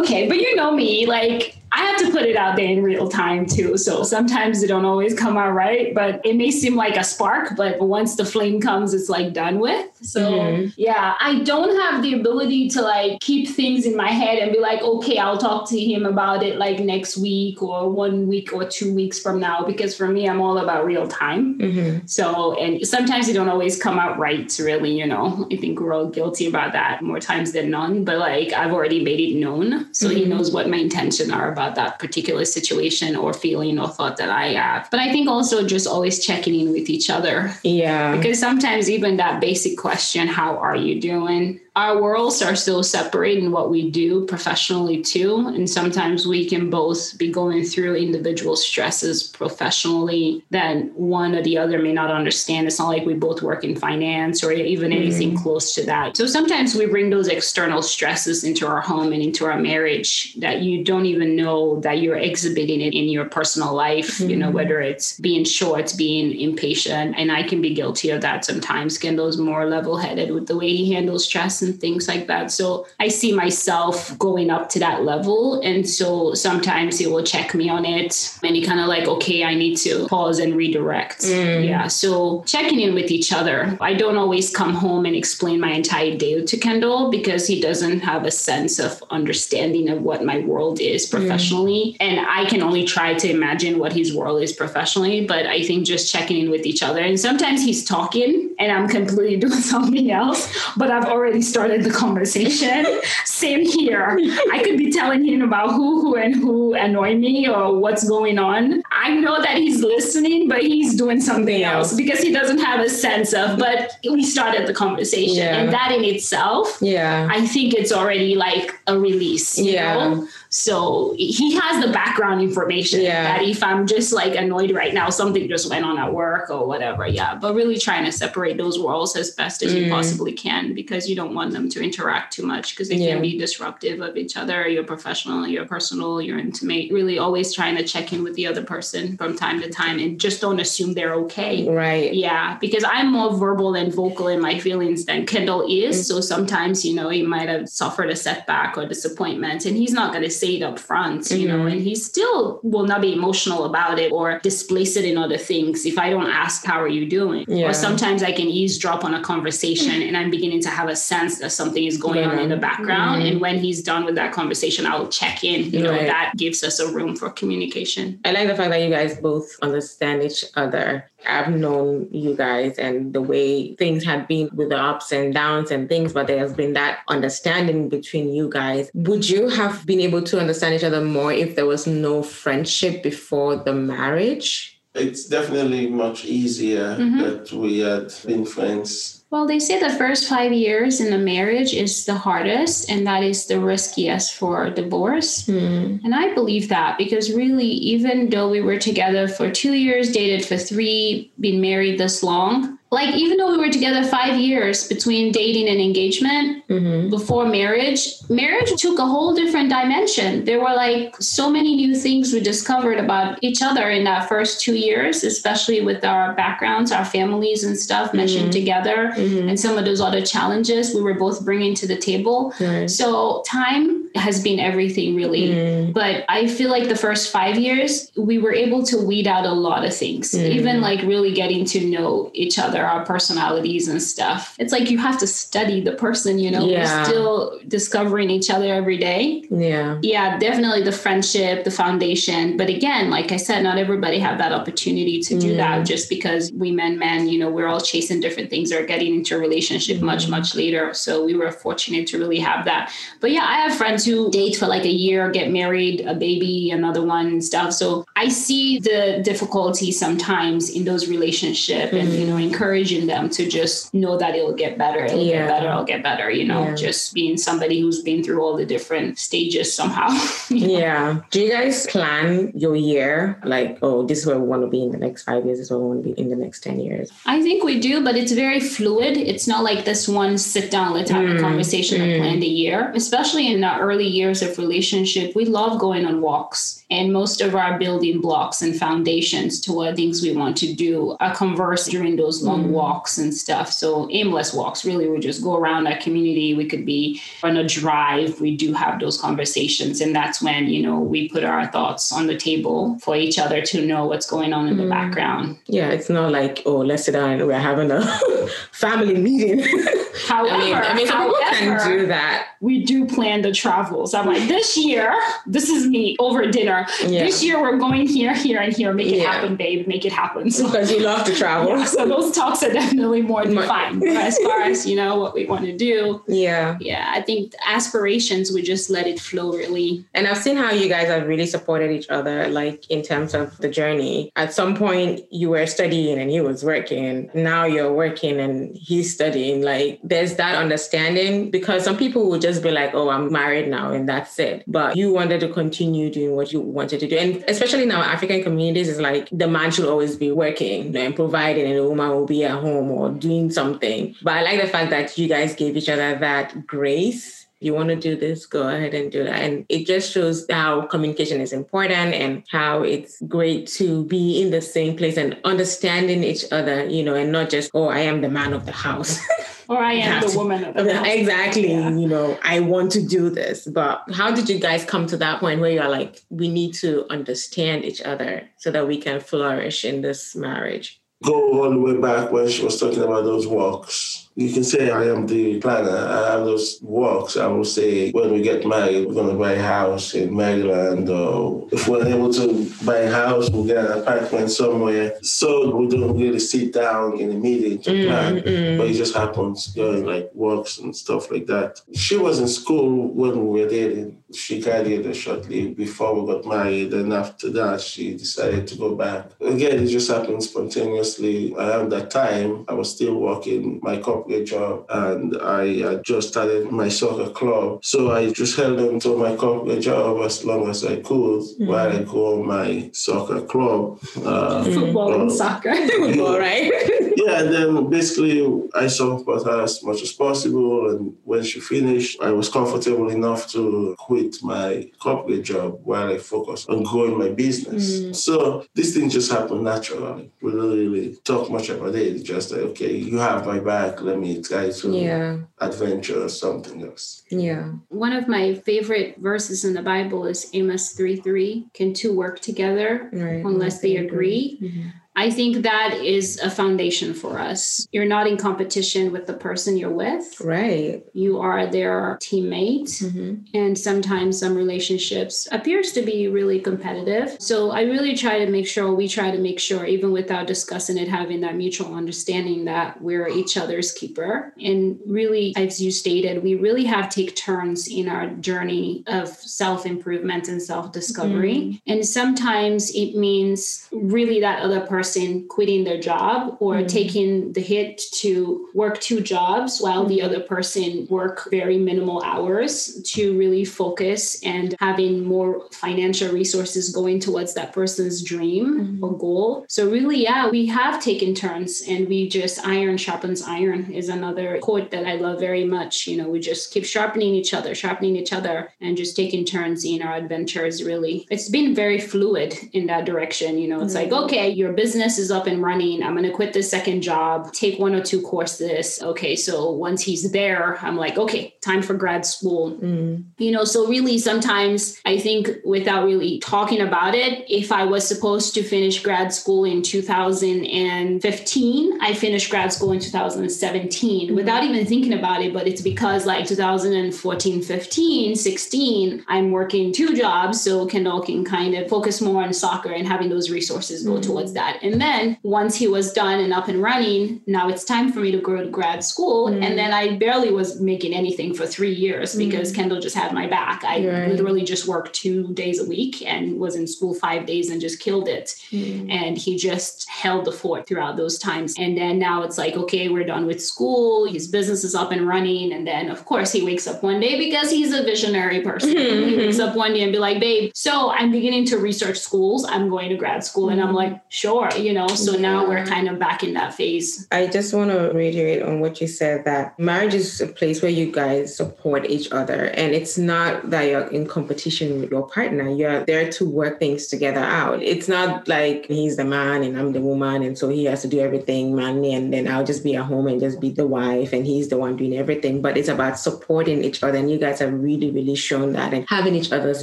okay. But you know me, like I have to put it out there in real time too. So sometimes it don't always come out right, but it may seem like a spark, but once the flame comes, it's like done with. So mm-hmm. yeah, I don't have the ability to like keep things in my head and be like, okay, I'll talk to him about it like next week or one week or two weeks from now. Because for me, I'm all about real time. Mm-hmm. So, and sometimes it don't always come out right, really, you know. I think we're all guilty about that more times than none. But like I've already made it known. So mm-hmm. he knows what my intention are about that particular situation or feeling or thought that I have. But I think also just always checking in with each other. Yeah. Because sometimes even that basic question, how are you doing? Our worlds are so separate in what we do professionally too and sometimes we can both be going through individual stresses professionally that one or the other may not understand it's not like we both work in finance or even anything mm. close to that so sometimes we bring those external stresses into our home and into our marriage that you don't even know that you're exhibiting it in your personal life mm. you know mm-hmm. whether it's being short being impatient and i can be guilty of that sometimes kendall's more level-headed with the way he handles stress and things like that. So I see myself going up to that level. And so sometimes he will check me on it and he kind of like, okay, I need to pause and redirect. Mm. Yeah. So checking in with each other. I don't always come home and explain my entire day to Kendall because he doesn't have a sense of understanding of what my world is mm. professionally. Mm. And I can only try to imagine what his world is professionally. But I think just checking in with each other. And sometimes he's talking and I'm completely doing something else, but I've already started the conversation. Same here. I could be telling him about who, who, and who annoy me or what's going on. I know that he's listening, but he's doing something else because he doesn't have a sense of. But we started the conversation, yeah. and that in itself, yeah, I think it's already like a release. yeah. Know? So he has the background information yeah. that if I'm just like annoyed right now, something just went on at work or whatever. Yeah. But really trying to separate those worlds as best as mm. you possibly can because you don't want them to interact too much because they Yeah. can be disruptive of each other. You're professional, you're personal, you're intimate. Really always trying to check in with the other person from time to time and just don't assume they're okay. Right. Yeah, because I'm more verbal and vocal in my feelings than Kendall is. So sometimes, you know, he might have suffered a setback or disappointment and he's not going to say it up front, you know, mm-hmm. and he still will not be emotional about it or displace it in other things if I don't ask, How are you doing? Yeah. Or sometimes I can eavesdrop on a conversation and I'm beginning to have a sense that something is going on in the background. And mm-hmm. when he's done with that conversation, I'll check in. You know, Right. that gives us a room for communication. I like the fact that you guys both understand each other. I've known you guys and the way things have been with the ups and downs and things, but there has been that understanding between you guys. Would you have been able to understand each other more if there was no friendship before the marriage? It's definitely much easier mm-hmm. that we had been friends. Well, they say the first five years in a marriage is the hardest, and that is the riskiest for divorce. Hmm. And I believe that because really, even though we were together for two years, dated for three, been married this long, like even though we were together five years between dating and engagement mm-hmm. before marriage, marriage took a whole different dimension. There were like so many new things we discovered about each other in that first two years, especially with our backgrounds, our families and stuff mentioned mm-hmm. together, mm-hmm. and some of those other challenges we were both bringing to the table. So time has been everything really. Mm-hmm. But I feel like the first five years, we were able to weed out a lot of things, mm-hmm. even like really getting to know each other, our personalities and stuff. It's like you have to study the person, you know, Yeah. we're still discovering each other every day. Yeah. Yeah, definitely the friendship, the foundation. But again, like I said, not everybody have that opportunity to do that mm-hmm. just because we men, men, you know, we're all chasing different things or getting into a relationship much, much later. So we were fortunate to really have that. But yeah, I have friends who date for like a year, get married, a baby, another one and stuff. So I see the difficulty sometimes in those relationships and, you know, mm-hmm. encouraging them to just know that it'll get better, it'll Yeah. get better, it'll get better, you know, Yeah. just being somebody who's been through all the different stages somehow. you know? Yeah. Do you guys plan your year? Like, oh, this is where we want to be in the next five years, this is where we want to be in the next 10 years. I think we do, but it's very fluid. It's not like this one sit down, let's have a mm. conversation and plan mm. the year. Especially in the early years of relationship, we love going on walks. And most of our building blocks and foundations to what things we want to do are conversed during those long mm-hmm. walks and stuff. So aimless walks, really, we just go around our community. We could be on a drive. We do have those conversations. And that's when, you know, we put our thoughts on the table for each other to know what's going on in the mm. background. Yeah, it's not like, oh, let's sit down and we're having a family meeting. However, I mean, I mean, some people can do that. we do plan the travels. I'm like, this year, this is me over dinner. Yeah. This year, we're going here, here, and here. Make it Yeah. happen, babe. Make it happen. So, Because you love to travel. yeah, so those talks are definitely more More- defined. But as far as you know, what we want to do, Yeah. yeah, I think aspirations we just let it flow. Really, And I've seen how you guys have really supported each other, like in terms of the journey. At some point, you were studying and he was working. Now you're working and he's studying. Like, there's that understanding because some people will just be like, oh, I'm married now and that's it. But you wanted to continue doing what you wanted to do. And especially our African communities, it's like the man should always be working you know, and providing, and the woman will be at home or doing something. But I like the fact that you guys gave each other that grace you want to do this, go ahead and do that. And it just shows how communication is important and how it's great to be in the same place and understanding each other, you know, and not just, oh, I am the man of the house. or I am the woman of the house. exactly. Yeah. You know, I want to do this. But how did you guys come to that point where you're like, we need to understand each other so that we can flourish in this marriage? Go all the way back when she was talking about those walks. You can say I am the planner. I have those walks. I will say when we get married, we're going to buy a house in Maryland. Or if we're able to buy a house, we'll get an apartment somewhere. So we don't really sit down in a meeting to mm, plan. Mm. But it just happens during like works and stuff like that. She was in school when we were dating. She graduated shortly before we got married. And after that, she decided to go back. Again, it just happened spontaneously. Around that time, I was still working my corporate job and I had just started my soccer club. So I just held on to my corporate job as long as I could while I go on my soccer club. Uh, Football and soccer. Football, right? yeah, and then basically I support her as much as possible. And when she finished, I was comfortable enough to quit my corporate job while I focused on growing my business. Mm. So this thing just happened naturally. We don't really talk much about it. It's just like, okay, you have my back. Let me try to yeah. adventure or something else. Yeah. One of my favorite verses in the Bible is Amos 3 3. Can two work together right. unless they agree? Mm-hmm. I think that is a foundation for us. You're not in competition with the person you're with. Right. You are their teammate. Mm-hmm. And sometimes some relationships appears to be really competitive. So I really try to make sure we try to make sure even without discussing it having that mutual understanding that we're each other's keeper. And really as you stated, we really have take turns in our journey of self-improvement and self-discovery. Mm-hmm. And sometimes it means really that other person person quitting their job or mm-hmm. taking the hit to work two jobs while mm-hmm. the other person work very minimal hours to really focus and having more financial resources going towards that person's dream mm-hmm. or goal. So really, yeah, we have taken turns and we just iron sharpens iron is another quote that I love very much. You know, we just keep sharpening each other, sharpening each other and just taking turns in our adventures really. It's been very fluid in that direction. You know, it's like, mm-hmm. okay, your business business is up and running. I'm going to quit this second job, take one or two courses. Okay. So once he's there, I'm like, okay, time for grad school. Mm. You know, so really sometimes I think without really talking about it, if I was supposed to finish grad school in 2015, I finished grad school in 2017 mm. without even thinking about it. But it's because like 2014, 15, 16, I'm working two jobs. So Kendall can kind of focus more on soccer and having those resources go mm. towards that. And then once he was done and up and running, now it's time for me to go to grad school. Mm. And then I barely was making anything for three years because mm. Kendall just had my back. I right. literally just worked two days a week and was in school five days and just killed it. Mm. And he just held the fort throughout those times. And then now it's like, okay, we're done with school. His business is up and running. And then, of course, he wakes up one day because he's a visionary person. He wakes up one day and be like, babe, so I'm beginning to research schools. I'm going to grad school. And I'm mm-hmm. like, sure you know so yeah. now we're kind of back in that phase. I just want to reiterate on what you said that marriage is a place where you guys support each other and it's not that you're in competition with your partner you're there to work things together out. It's not like he's the man and i'm the woman and so he has to do everything manly and then i'll just be at home and just be the wife and he's the one doing everything. But it's about supporting each other and you guys have really really shown that and having each other's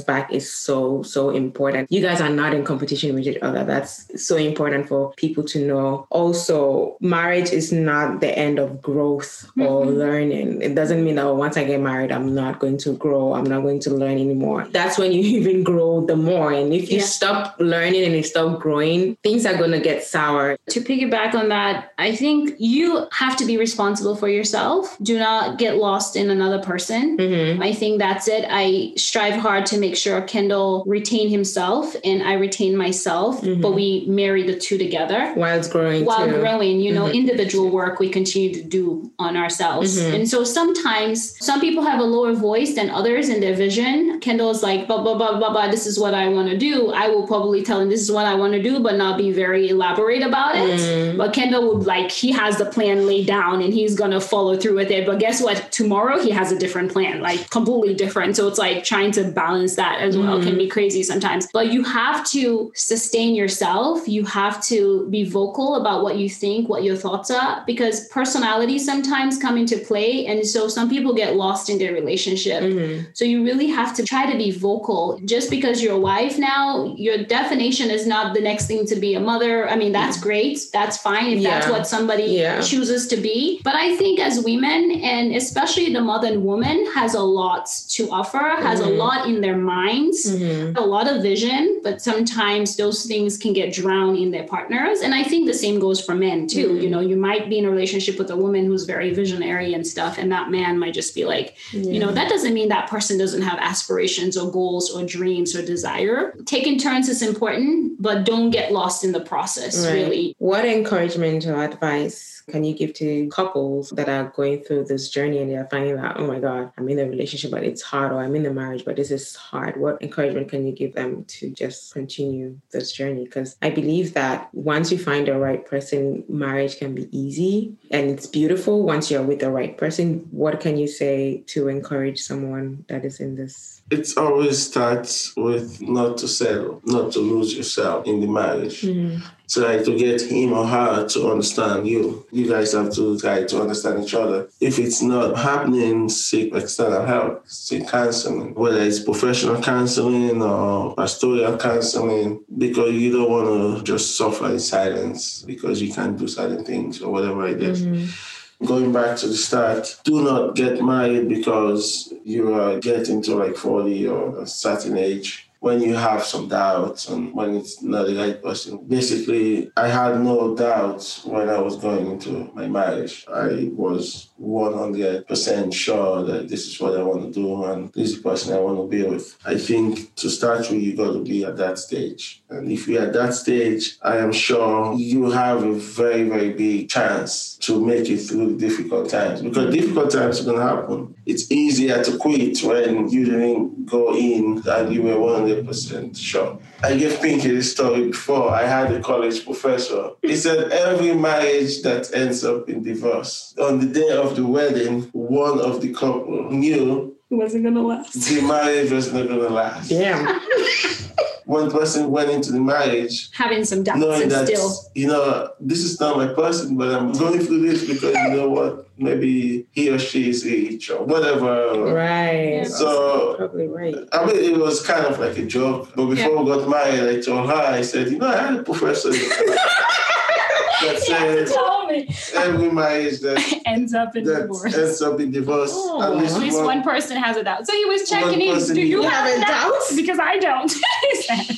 back is so so important. You guys are not in competition with each other. That's so important for people to know. Also, marriage is not the end of growth mm-hmm. or learning. It doesn't mean that oh, once I get married, I'm not going to grow, I'm not going to learn anymore. That's when you even grow the more. And if you yeah. stop learning and you stop growing, things are going to get sour. To piggyback on that, I think you have to be responsible for yourself. Do not get lost in another person. Mm-hmm. I think that's it. I strive hard to make sure Kendall retain himself and I retain myself, mm-hmm. but we marry the two together while it's growing while too. growing you know mm-hmm. individual work we continue to do on ourselves mm-hmm. and so sometimes some people have a lower voice than others in their vision kendall's like blah blah blah blah blah this is what i want to do i will probably tell him this is what i want to do but not be very elaborate about it mm. but kendall would like he has the plan laid down and he's gonna follow through with it but guess what tomorrow he has a different plan like completely different so it's like trying to balance that as well mm. can be crazy sometimes but you have to sustain yourself you have to be vocal about what you think, what your thoughts are, because personalities sometimes come into play. And so some people get lost in their relationship. Mm-hmm. So you really have to try to be vocal. Just because you're a wife now, your definition is not the next thing to be a mother. I mean, that's great. That's fine if yeah. that's what somebody yeah. chooses to be. But I think as women, and especially the modern woman, has a lot to offer, has mm-hmm. a lot in their minds, mm-hmm. a lot of vision, but sometimes those things can get drowned in their partners. And I think the same goes for men too. Mm-hmm. You know, you might be in a relationship with a woman who's very visionary and stuff, and that man might just be like, yeah. you know, that doesn't mean that person doesn't have aspirations or goals or dreams or desire. Taking turns is important, but don't get lost in the process, right. really. What encouragement or advice can you give to couples that are going through this journey and they're finding out, oh my God, I'm in a relationship, but it's hard, or I'm in a marriage, but this is hard? What encouragement can you give them to just continue this journey? Because I believe that that once you find the right person, marriage can be easy and it's beautiful once you're with the right person. What can you say to encourage someone that is in this? It always starts with not to settle, not to lose yourself in the marriage. Mm-hmm. Try to get him or her to understand you. You guys have to try to understand each other. If it's not happening, seek external help, seek counseling, whether it's professional counseling or pastoral counseling, because you don't want to just suffer in silence because you can't do certain things or whatever it is. Going back to the start, do not get married because you are getting to like 40 or a certain age when you have some doubts and when it's not the right person. Basically, I had no doubts when I was going into my marriage. I was 100% sure that this is what I want to do and this is the person I want to be with. I think to start with, you got to be at that stage. And if you're at that stage, I am sure you have a very, very big chance to make it through difficult times because difficult times are going to happen. It's easier to quit when you didn't go in and you were 100% sure. I gave Pinky this story before. I had a college professor. He said every marriage that ends up in divorce, on the day of the wedding, one of the couple knew it Wasn't gonna last. the marriage was not going to last. Damn. One person went into the marriage Having some doubts knowing and that still. you know this is not my person, but I'm going through this because you know what, maybe he or she is each or whatever. Right. So Probably right. I mean, it was kind of like a joke. But before we got married, I told her, I said, you know, I had a professor that said Tell every marriage that Ends up in that divorce. ends up in divorce, Oh. at least, At least one, one person has a doubt. So he was checking in. Do you you have a doubt? Because I don't.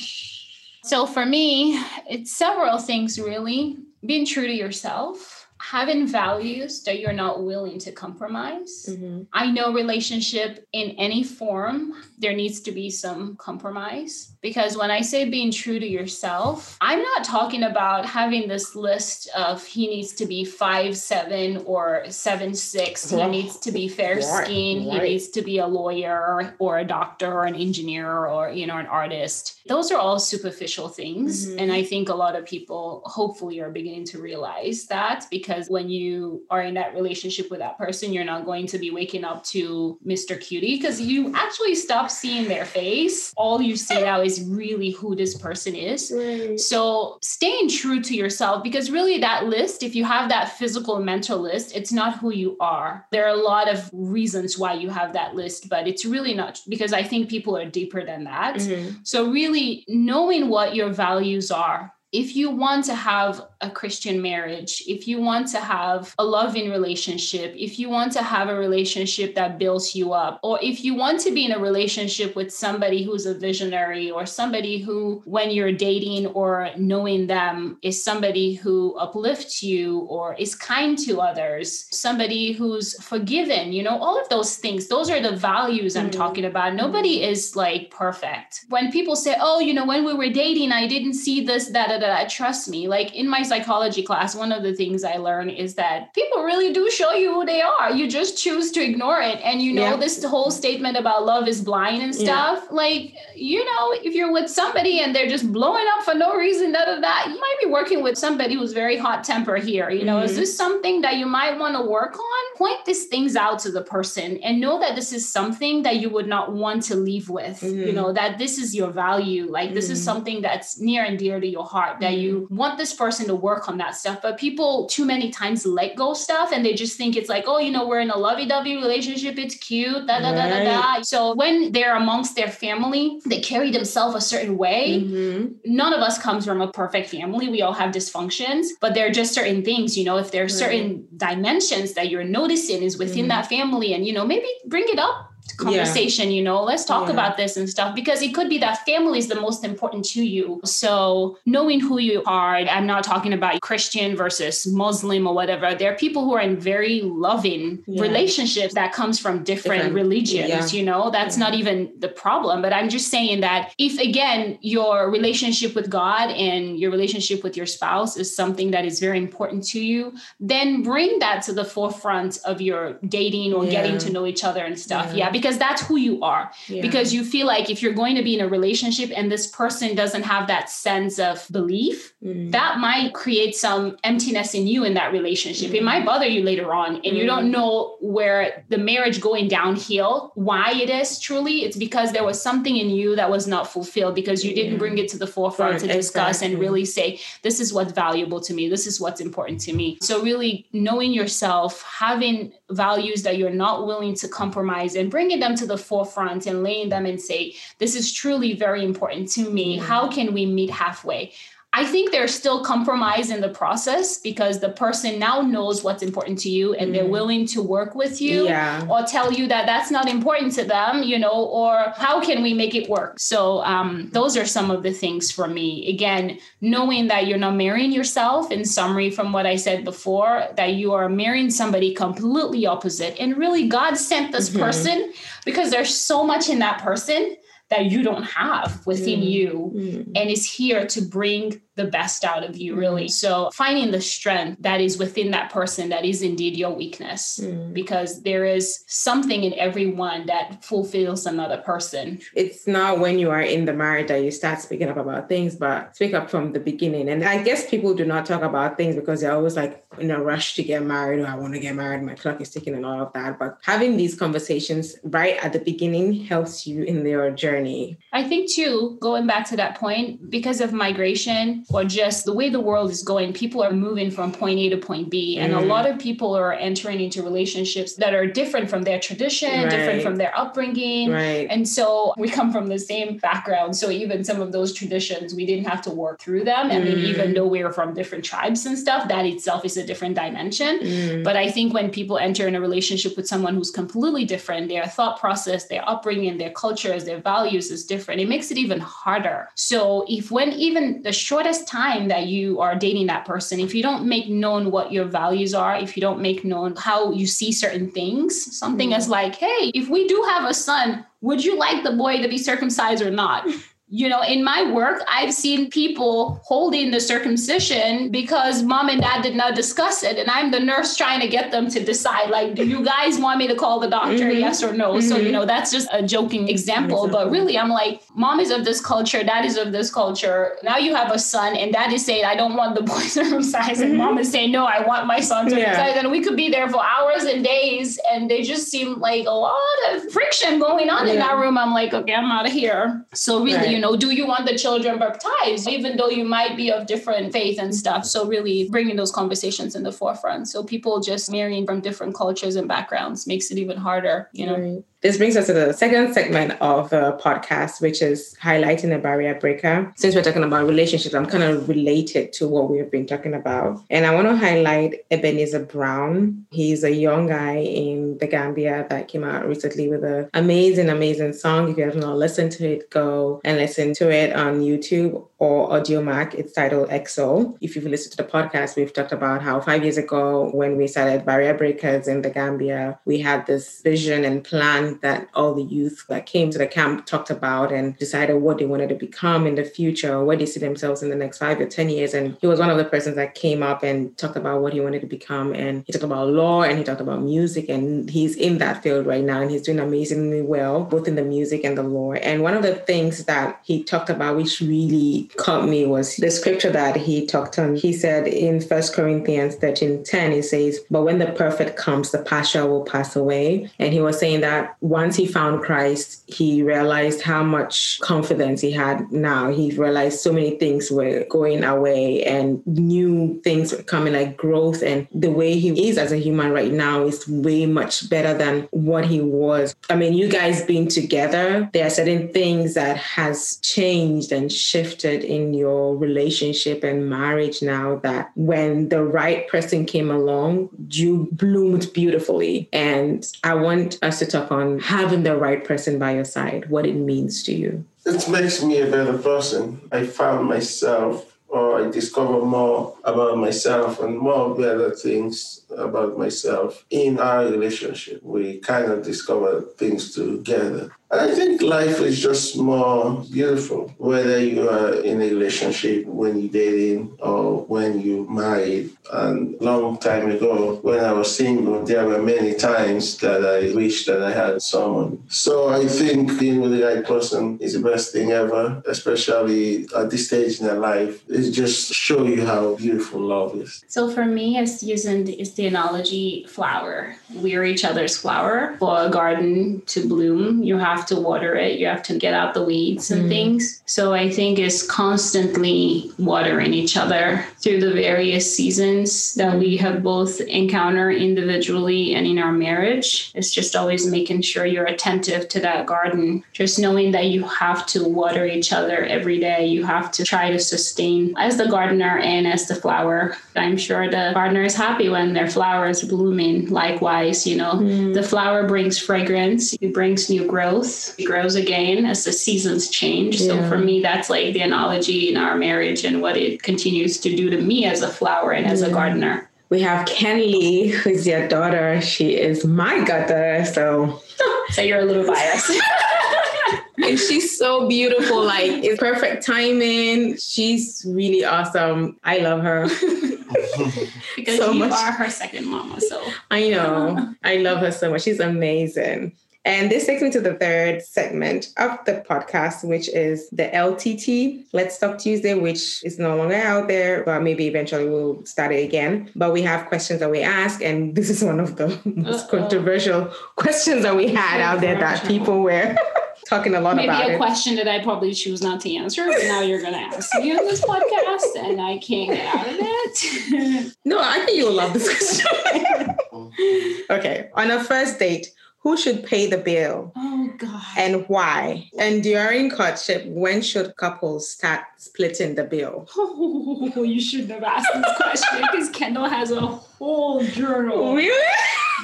So for me, it's several things really. Being true to yourself, having values that you're not willing to compromise. Mhm. I know relationship in any form, there needs to be some compromise because when I say being true to yourself, I'm not talking about having this list of he needs to be five seven or seven six. He needs to be fair Right, skinned. He needs to be a lawyer or a doctor or an engineer or you know an artist. Those are all superficial things, Mhm. and I think a lot of people hopefully are beginning to realize that because when you are in that relationship with that person, you're not going to be waking up to Mr. Cutie because you actually stop seeing their face. All you see now is really who this person is. Right. So staying true to yourself, because really that list, if you have that physical mental list, it's not who you are. There are a lot of reasons why you have that list, but it's really not because I think people are deeper than that. Mhm. So really knowing what your values are. If you want to have a Christian marriage, if you want to have a loving relationship, if you want to have a relationship that builds you up, or if you want to be in a relationship with somebody who's a visionary or somebody who, when you're dating or knowing them, is somebody who uplifts you or is kind to others, somebody who's forgiven, you know, all of those things, those are the values I'm Mhm. talking about. Nobody is like perfect. When people say, oh, you know, when we were dating, I didn't see this, da da da, trust me. Like in my psychology class, one of the things I learned is that people really do show you who they are. You just choose to ignore it. And you know, Yeah. this whole statement about love is blind and Yeah. stuff, like, you know, if you're with somebody and they're just blowing up for no reason, da da da, you might be working with somebody who's very hot temper here. You know, is Mhm. this something that you might want to work on? Point these things out to the person and know that this is something that you would not want to leave with. You Mhm. know, that this is your value. Like, this is Mhm. something that's near and dear to your heart, that you want this person to work on that stuff. But people too many times let go stuff and they just think it's like, oh, you know, we're in a lovey dovey relationship. It's cute. Da da da da da. So when they're amongst their family, they carry themselves a certain way Mhm. none of us comes from a perfect family. We all have dysfunctions, but there are just certain things, you know, if there are certain dimensions that you're noticing is within Mhm. that family and, you know, maybe bring it up conversation, you know, let's talk Yeah. about this and stuff because it could be that family is the most important to you. So knowing who you are, I'm not talking about Christian versus Muslim or whatever. There are people who are in very loving Yeah. relationships that comes from different, Different- religions, yeah. you know, that's Yeah. not even the problem. But I'm just saying that if again your relationship with God and your relationship with your spouse is something that is very important to you, then bring that to the forefront of your dating or getting to know each other and stuff. Yeah. Because that's who you are. Yeah. Because you feel like if you're going to be in a relationship and this person doesn't have that sense of belief, Mm. that might create some emptiness in you in that relationship. It Mm. might bother you later on, and you don't know where the marriage going downhill, why it is truly. It's because there was something in you that was not fulfilled because you didn't Yeah. bring it to the forefront to Right, discuss and really say, this is what's valuable to me, this is what's important to me. So, really knowing yourself, having values that you're not willing to compromise and bringing them to the forefront and laying them and say, this is truly very important to me. How can we meet halfway? I think there's still compromise in the process because the person now knows what's important to you and they're willing to work with you Yeah. or tell you that that's not important to them, you know, or how can we make it work? So, um, those are some of the things for me. Again, knowing that you're not marrying yourself, in summary, from what I said before, that you are marrying somebody completely opposite. And really, God sent this person because there's so much in that person that you don't have within you Mm. and is here to bring the best out of you really so finding the strength that is within that person that is indeed your weakness Mm. because there is something in everyone that fulfills another person It's not when you are in the marriage that you start speaking up about things, but speak up from the beginning. And I guess people do not talk about things because they're always like in a rush to get married or I want to get married, my clock is ticking and all of that. But having these conversations right at the beginning helps you in your journey. I think too, going back to that point, because of migration or just the way the world is going, people are moving from point A to point B. And a Mm. lot of people are entering into relationships that are different from their tradition, different from their upbringing. Right. And so we come from the same background. So even some of those traditions, we didn't have to work through them. I mean, Mm. even though we are from different tribes and stuff, that itself is a different dimension. Mm. But I think when people enter in a relationship with someone who's completely different, their thought process, their upbringing, their cultures, their values is different, it makes it even harder. So if when even the shortest time that you are dating that person, if you don't make known what your values are, if you don't make known how you see certain things, something mm-hmm. as like, hey, if we do have a son, would you like the boy to be circumcised or not? You know, in my work, I've seen people holding the circumcision because mom and dad did not discuss it. And I'm the nurse trying to get them to decide, like, do you guys want me to call the doctor? Mhm. Yes or no? So, you know, that's just a joking example. But really, I'm like, mom is of this culture, dad is of this culture. Now you have a son, and dad is saying, I don't want the boy circumcised. And mom is saying, no, I want my son Yeah. circumcised. And we could be there for hours and days. And they just seem like a lot of friction going on in that room. I'm like, okay, I'm out of here. So really, Right. you know, do you want the children baptized, even though you might be of different faith and stuff? So really bringing those conversations in the forefront. So people just marrying from different cultures and backgrounds makes it even harder, you know. Right. This brings us to the second segment of the podcast, which is highlighting a barrier breaker. Since we're talking about relationships, I'm kind of related to what we've been talking about. And I want to highlight Ebenezer Brown. He's a young guy in the Gambia that came out recently with an amazing, amazing song. If you have not listened to it, go and listen to it on YouTube or Audiomack. It's titled EXO. If you've listened to the podcast, we've talked about how five years ago, when we started Barrier Breakers in the Gambia, we had this vision and plan that all the youth that came to the camp talked about and decided what they wanted to become in the future, or where they see themselves in the next five or 10 years. And he was one of the persons that came up and talked about what he wanted to become. And he talked about law and he talked about music. And he's in that field right now and he's doing amazingly well, both in the music and the law. And one of the things that he talked about, which really caught me, was the scripture that he talked on. He said in First Corinthians 13 10, it says, But when the perfect comes, the partial will pass away. And he was saying that once he found Christ, he realized how much confidence he had now. He realized so many things were going away and new things were coming, like growth. And the way he is as a human right now is way much better than what he was. I mean, you guys being together, there are certain things that has changed and shifted in your relationship and marriage now that when the right person came along, you bloomed beautifully. And I want us to talk on having the right person by your side, what it means to you. It makes me a better person. I found myself, or I discover more about myself and more better things about myself in our relationship. We kind of discover things together. I think life is just more beautiful, whether you are in a relationship when you're dating or when you married. And long time ago, when I was single, there were many times that I wished that I had someone. So I think being with the right person is the best thing ever, especially at this stage in their life. It just show you how beautiful love is. So for me, it's using it's the analogy flower. We are each other's flower. For a garden to bloom, you have to water it. You have to get out the weeds and mm. things. So I think it's constantly watering each other through the various seasons that we have both encountered individually and in our marriage. It's just always making sure you're attentive to that garden. Just knowing that you have to water each other every day. You have to try to sustain as the gardener and as the flower. I'm sure the gardener is happy when their flower is blooming. Likewise, you know, mm. the flower brings fragrance, it brings new growth, it grows again as the seasons change. So for me, that's like the analogy in our marriage and what it continues to do to me as a flower and as a gardener. We have Kenley, who's your daughter. She is my daughter. So So you're a little biased. and she's so beautiful. Like it's perfect timing. She's really awesome. I love her. because So you much. are her second mama. So I know. I love her so much. She's amazing. And this takes me to the third segment of the podcast, which is the LTT, Let's Talk Tuesday, which is no longer out there, but maybe eventually we'll start it again. But we have questions that we ask, and this is one of the most Uh-oh. controversial questions that we had out there that people were talking a lot maybe about a it. question that I probably choose not to answer, but now you're going to ask me on this podcast, and I can't get out of it. No, I think you'll love this question. okay. On a first date, who should pay the bill? oh God. and why? And during courtship, when should couples start splitting the bill? Oh, you shouldn't have asked this question because Kendall has a whole journal. Really?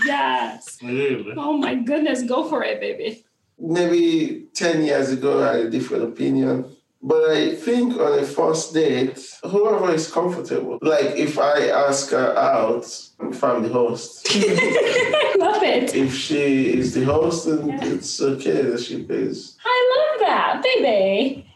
Yes. Really? Oh my goodness, go for it, baby. maybe 10 years ago I had a different opinion. But I think on a first date, whoever is comfortable. Like if I ask her out, if I'm the host, Love it. if she is the host, then Yeah. it's okay that she pays. I love that, baby.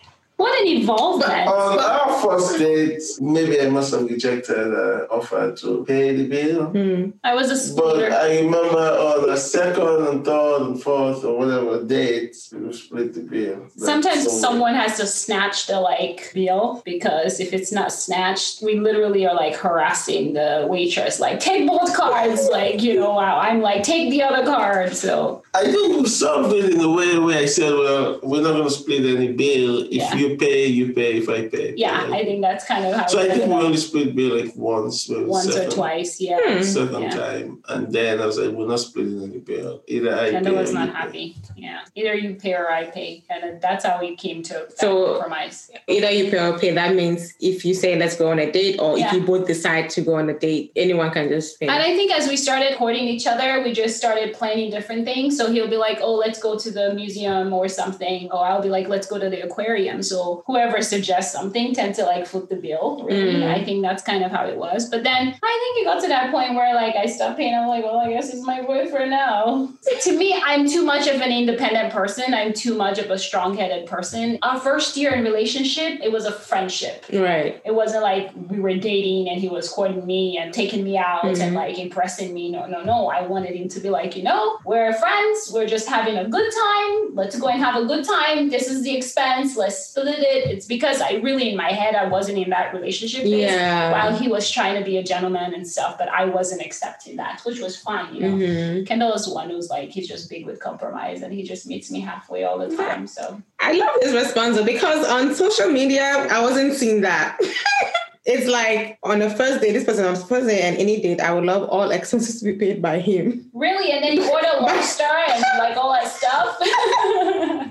What an involvement. On our first date, maybe I must have rejected her offer to pay the bill. Hmm. I was a But. I remember on the second and third and fourth or whatever date, we split the bill. Sometimes somewhere. someone has to snatch the like bill because if it's not snatched, we literally are like harassing the waitress, like take both cards, like you know. Wow, I'm like take the other card. So I think we solved it in a way where I said, well, we're not going to split any bill. If Yeah. you pay, you pay. If I pay. yeah, I think that's kind of how. So I think we only split bill like once. maybe once or twice. Yeah. Hmm. Second Yeah. time. And then I was like, we're not splitting any bill. Either I Kendall pay was or not you pay. happy. Yeah. Either you pay or I pay. And that's how we came to that So- compromise. Either you pay or pay. That means if you say let's go on a date, or Yeah. if you both decide to go on a date, anyone can just pay. And I think as we started courting each other, we just started planning different things. So he'll be like, oh, let's go to the museum or something. Or I'll be like, let's go to the aquarium. So whoever suggests something tend to like foot the bill, really. Mm. I think that's kind of how it was. But then I think it got to that point where like I stopped paying. I'm like, well, I guess he's my boyfriend now. to me, I'm too much of an independent person. I'm too much of a strong headed person. Our first year in relationship, it was a friendship. right. It wasn't like we were dating and he was courting me and taking me out Mhm. and like impressing me. No, no, no. I wanted him to be like, you know, we're friends. We're just having a good time. Let's go and have a good time. This is the expense. Let's split it. It's because I really, in my head, I wasn't in that relationship phase. Yeah. While he was trying to be a gentleman and stuff, but I wasn't accepting that, which was fine, you know. Mhm. Kendall is one who's like, he's just big with compromise and he just meets me halfway all the time. So I love this response because on social media, I wasn't seeing that. it's like on the first day, this person on the first day and any date, I would love all expenses to be paid by him. really, and then you order lobster and like all that stuff.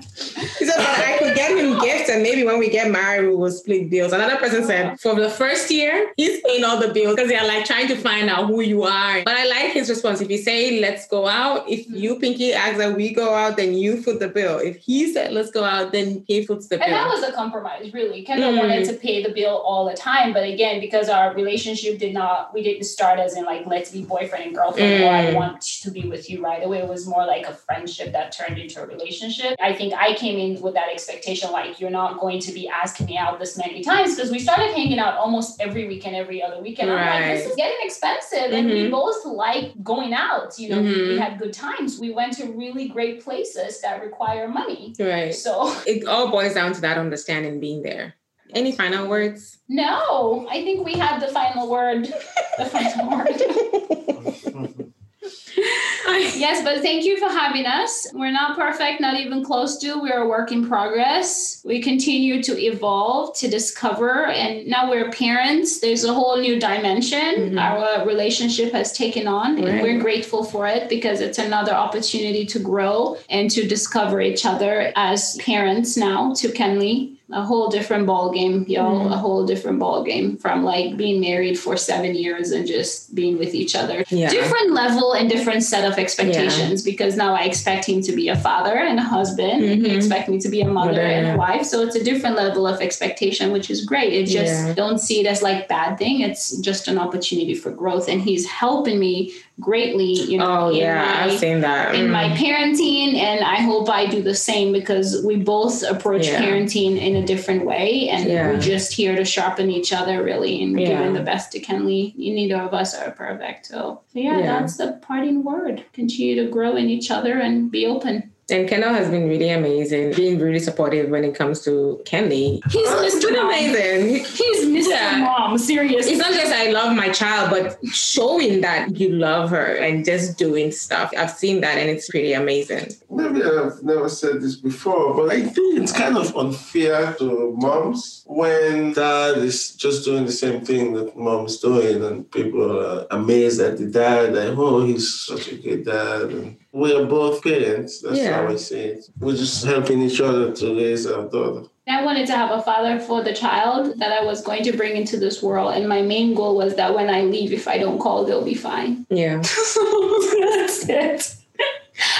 That I could get him gifts and maybe when we get married, we will split bills. Another person said, for the first year, he's paying all the bills because they're like trying to find out who you are. But I like his response. If you say, let's go out, if you, Pinky, ask that we go out, then you foot the bill. If he said, let's go out, then he foots the bill. And that was a compromise, really. Kendall mm. wanted to pay the bill all the time. But again, because our relationship did not, we didn't start as in like, let's be boyfriend and girlfriend, mm. or I want to be with you right away. It was more like a friendship that turned into a relationship. I think I came in with that expectation, like, you're not going to be asking me out this many times because we started hanging out almost every weekend, every other weekend. Right. I'm like, this is getting expensive. Mm-hmm. And we mm-hmm. both like going out. You know, mm-hmm. we had good times. We went to really great places that require money. Right. So it all boils down to that understanding being there. Any final words? No, I think we have the final word. the final word. yes, but thank you for having us. We're not perfect, not even close to. We're a work in progress. We continue to evolve, to discover, and now we're parents. There's a whole new dimension mm-hmm. our relationship has taken on, right. and we're grateful for it because it's another opportunity to grow and to discover each other as parents now to Kenley a whole different ball game, yo, mm. a whole different ball game from like being married for seven years and just being with each other. Yeah. Different level and different set of expectations yeah. because now I expect him to be a father and a husband. Mm-hmm. He expect me to be a mother yeah. and a wife. So it's a different level of expectation, which is great. It just don't see it as like bad thing. It's just an opportunity for growth. And he's helping me greatly, you know. Oh yeah, my, I've seen that in mm. my parenting, and I hope I do the same because we both approach yeah. parenting in a different way, and yeah. we're just here to sharpen each other really and yeah. giving the best to We Neither of us are perfect, so, so yeah, that's the parting word. Continue to grow in each other and be open. And Kendall has been really amazing, being really supportive when it comes to Kenley. He's Mr. Mom. amazing. He's Mr. Yeah. Mom, seriously. It's not just I love my child, but showing that you love her and just doing stuff. I've seen that and it's pretty amazing. Maybe I've never said this before, but I think it's kind of unfair to moms when dad is just doing the same thing that mom's doing and people are amazed at the dad, like, oh, he's such a good dad. And we are both parents. That's yeah. how I see it. We're just helping each other to raise our daughter. I wanted to have a father for the child that I was going to bring into this world. And my main goal was that when I leave, if I don't call, they'll be fine. Yeah. That's it.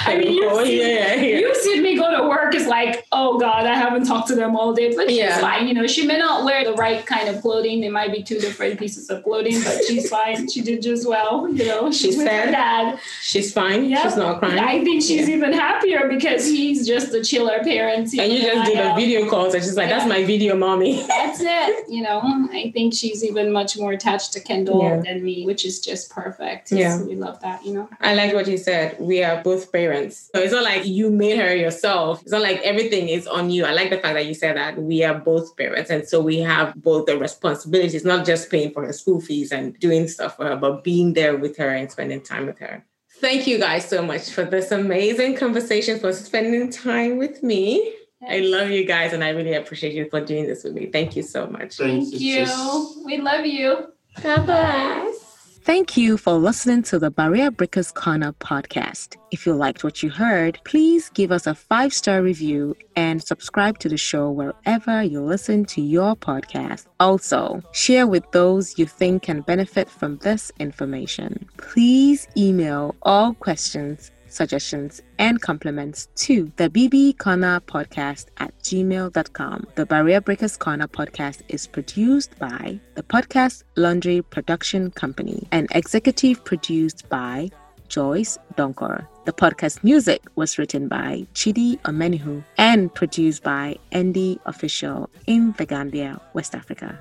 I mean, you, oh, see, yeah, yeah. you see me go to work is like, oh God, I haven't talked to them all day. But she's yeah. fine. You know, she may not wear the right kind of clothing. It might be two different pieces of clothing, but she's fine. She did just well. You know, she's, with her dad. She's fine. Yeah. She's not crying. I think she's yeah. even happier because he's just a chiller parent. And you just do the video calls and she's like, that's my video mommy. That's it. You know, I think she's even much more attached to Kendall than me, which is just perfect. Yeah. we love that, you know. I like what you said. We are both parents. So it's not like you made her yourself. It's not like everything is on you. I like the fact that you said that we are both parents. And so we have both the responsibilities, not just paying for her school fees and doing stuff for her, but being there with her and spending time with her. Thank you guys so much for this amazing conversation, for spending time with me. I love you guys and I really appreciate you for doing this with me. Thank you so much. Thank you. We love you. Bye bye. Thank you for listening to the Barrier Breakers Corner podcast. If you liked what you heard, please give us a five star review and subscribe to the show wherever you listen to your podcast. Also, share with those you think can benefit from this information. Please email all questions suggestions, and compliments to the BB Corner podcast at gmail.com. The Barrier Breakers Corner podcast is produced by the Podcast Laundry Production Company and executive produced by Joyce Donkor. The podcast music was written by Chidi Omenihu and produced by Andy Official in The Gambia, West Africa.